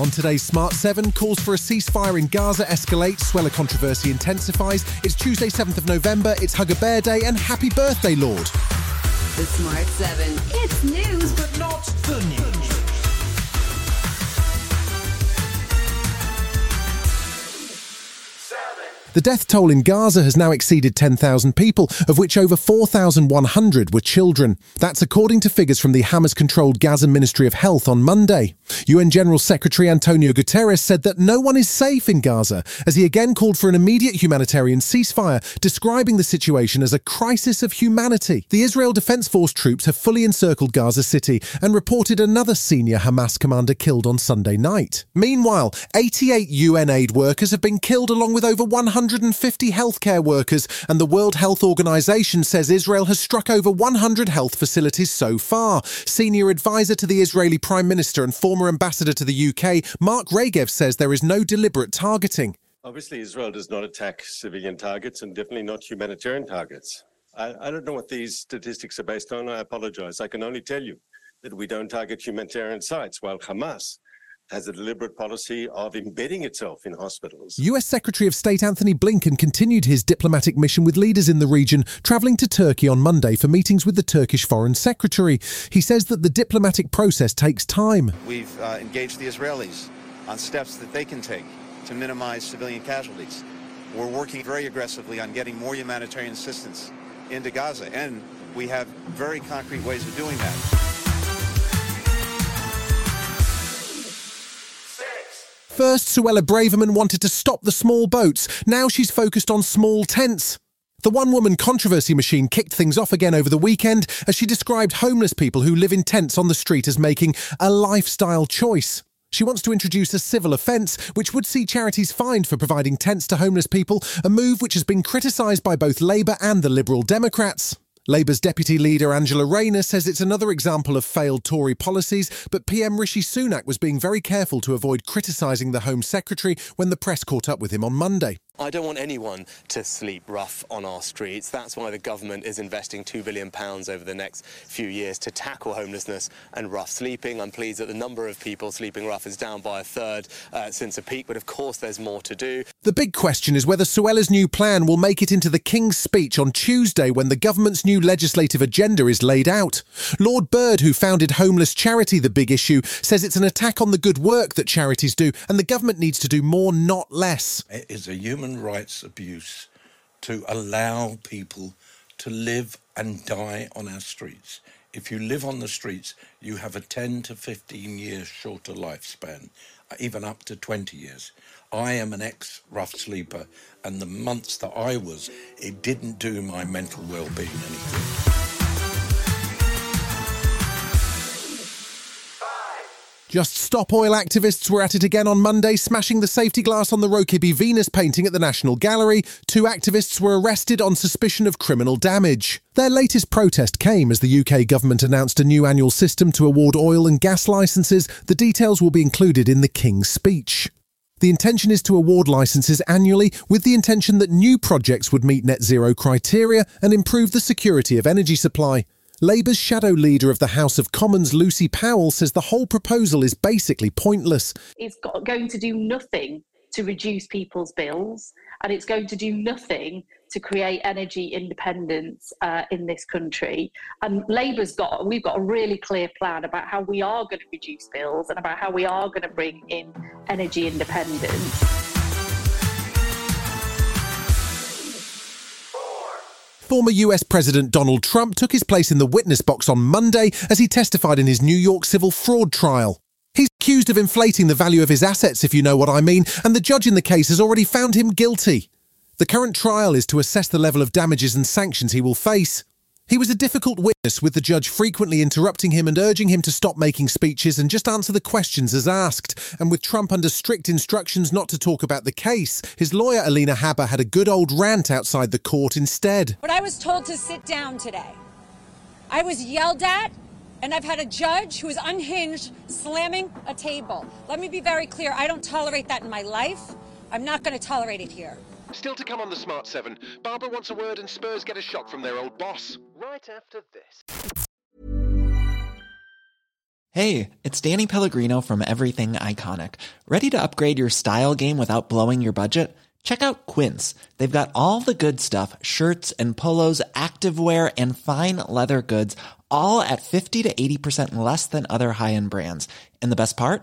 On today's Smart 7, calls for a ceasefire in Gaza escalate, Suella controversy intensifies. It's Tuesday, 7th of November, it's Hug a Bear Day, and happy birthday, Lorde. The Smart 7. It's news, but not the news. The death toll in Gaza has now exceeded 10,000 people, of which over 4,100 were children. That's according to figures from the Hamas controlled Gaza Ministry of Health on Monday. UN General Secretary Antonio Guterres said that no one is safe in Gaza, as he again called for an immediate humanitarian ceasefire, describing the situation as a crisis of humanity. The Israel Defense Force troops have fully encircled Gaza City and reported another senior Hamas commander killed on Sunday night. Meanwhile, 88 UN aid workers have been killed along with over 100 150 healthcare workers, and the World Health Organization says Israel has struck over 100 health facilities so far. Senior advisor to the Israeli Prime Minister and former ambassador to the UK, Mark Regev, says there is no deliberate targeting. Obviously, Israel does not attack civilian targets and definitely not humanitarian targets. I, I don't know what these statistics are based on. I apologize. I can only tell you that we don't target humanitarian sites, while Hamas has a deliberate policy of embedding itself in hospitals. US Secretary of State Antony Blinken continued his diplomatic mission with leaders in the region, travelling to Turkey on Monday for meetings with the Turkish Foreign Secretary. He says that the diplomatic process takes time. We've uh, engaged the Israelis on steps that they can take to minimize civilian casualties. We're working very aggressively on getting more humanitarian assistance into Gaza, and we have very concrete ways of doing that. First, Suella Braverman wanted to stop the small boats. Now she's focused on small tents. The one woman controversy machine kicked things off again over the weekend as she described homeless people who live in tents on the street as making a lifestyle choice. She wants to introduce a civil offence which would see charities fined for providing tents to homeless people, a move which has been criticised by both Labour and the Liberal Democrats. Labour's deputy leader Angela Rayner says it's another example of failed Tory policies, but PM Rishi Sunak was being very careful to avoid criticising the Home Secretary when the press caught up with him on Monday. I don't want anyone to sleep rough on our streets. That's why the government is investing £2 billion over the next few years to tackle homelessness and rough sleeping. I'm pleased that the number of people sleeping rough is down by a third uh, since a peak, but of course there's more to do. The big question is whether Suella's new plan will make it into the King's speech on Tuesday when the government's new legislative agenda is laid out. Lord Bird, who founded homeless charity The Big Issue, says it's an attack on the good work that charities do and the government needs to do more, not less. It is a human human rights abuse to allow people to live and die on our streets. If you live on the streets, you have a 10 to 15 years shorter lifespan, uh, even up to 20 years. I am an ex rough sleeper, and the months that I was, it didn't do my mental well being any good. Just Stop Oil activists were at it again on Monday, smashing the safety glass on the Rokeby Venus painting at the National Gallery. Two activists were arrested on suspicion of criminal damage. Their latest protest came as the UK government announced a new annual system to award oil and gas licences. The details will be included in the King's speech. The intention is to award licences annually with the intention that new projects would meet net zero criteria and improve the security of energy supply. Labour's shadow leader of the House of Commons, Lucy Powell, says the whole proposal is basically pointless. It's got, going to do nothing to reduce people's bills, and it's going to do nothing to create energy independence uh, in this country. And Labour's got, we've got a really clear plan about how we are going to reduce bills and about how we are going to bring in energy independence. Former US President Donald Trump took his place in the witness box on Monday as he testified in his New York civil fraud trial. He's accused of inflating the value of his assets, if you know what I mean, and the judge in the case has already found him guilty. The current trial is to assess the level of damages and sanctions he will face. He was a difficult witness, with the judge frequently interrupting him and urging him to stop making speeches and just answer the questions as asked. And with Trump under strict instructions not to talk about the case, his lawyer Alina Habba, had a good old rant outside the court instead. But I was told to sit down today. I was yelled at, and I've had a judge who is unhinged slamming a table. Let me be very clear I don't tolerate that in my life. I'm not going to tolerate it here. Still to come on the Smart 7, Barbra wants a word and Spurs get a shock from their old boss. Right after this. Hey, it's Danny Pellegrino from Everything Iconic. Ready to upgrade your style game without blowing your budget? Check out Quince. They've got all the good stuff shirts and polos, activewear, and fine leather goods, all at 50 to 80% less than other high end brands. And the best part?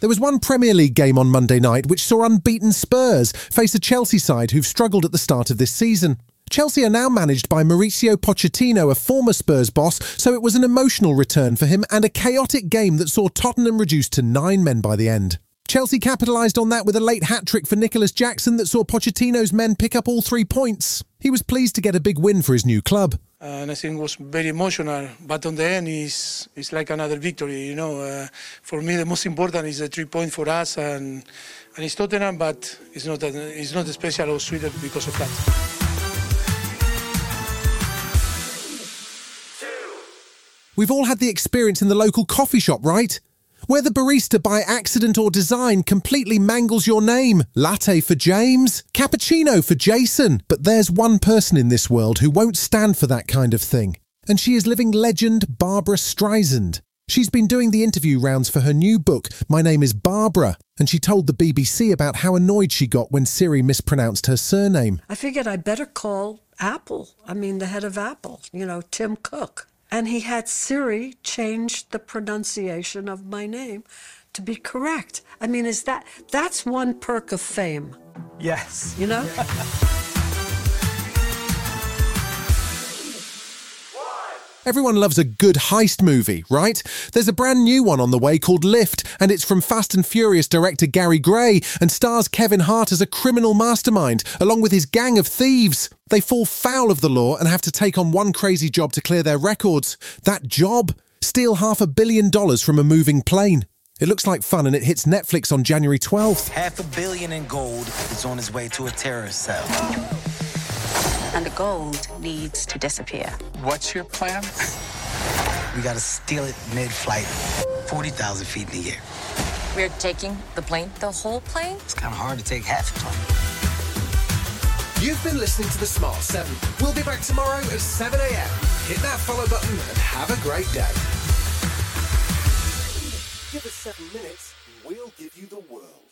There was one Premier League game on Monday night which saw unbeaten Spurs face a Chelsea side who've struggled at the start of this season. Chelsea are now managed by Mauricio Pochettino, a former Spurs boss, so it was an emotional return for him and a chaotic game that saw Tottenham reduced to nine men by the end. Chelsea capitalised on that with a late hat trick for Nicolas Jackson that saw Pochettino's men pick up all three points. He was pleased to get a big win for his new club. And I think it was very emotional. But on the end, it's it's like another victory. You know, uh, for me, the most important is the three point for us, and and it's Tottenham, but it's not it's not special or sweeter because of that. We've all had the experience in the local coffee shop, right? Where the barista by accident or design completely mangles your name. Latte for James, cappuccino for Jason. But there's one person in this world who won't stand for that kind of thing. And she is living legend Barbra Streisand. She's been doing the interview rounds for her new book, My Name is Barbra, and she told the BBC about how annoyed she got when Siri mispronounced her surname. I figured I better call Apple. I mean, the head of Apple, you know, Tim Cook. And he had Siri change the pronunciation of my name to be correct. I mean, is that that's one perk of fame, Yes. you know? Everyone loves a good heist movie, right? There's a brand new one on the way called Lift, and it's from Fast and Furious director Gary Gray and stars Kevin Hart as a criminal mastermind, along with his gang of thieves. They fall foul of the law and have to take on one crazy job to clear their records. That job? Steal half a billion dollars from a moving plane. It looks like fun and it hits Netflix on January 12th. Half a billion in gold is on his way to a terrorist cell. And the gold needs to disappear. What's your plan? we gotta steal it mid-flight, 40,000 feet in the air. We're taking the plane, the whole plane? It's kind of hard to take half a plane. You've been listening to The Smart 7. We'll be back tomorrow at 7 a.m. Hit that follow button and have a great day. Give us seven minutes, and we'll give you the world.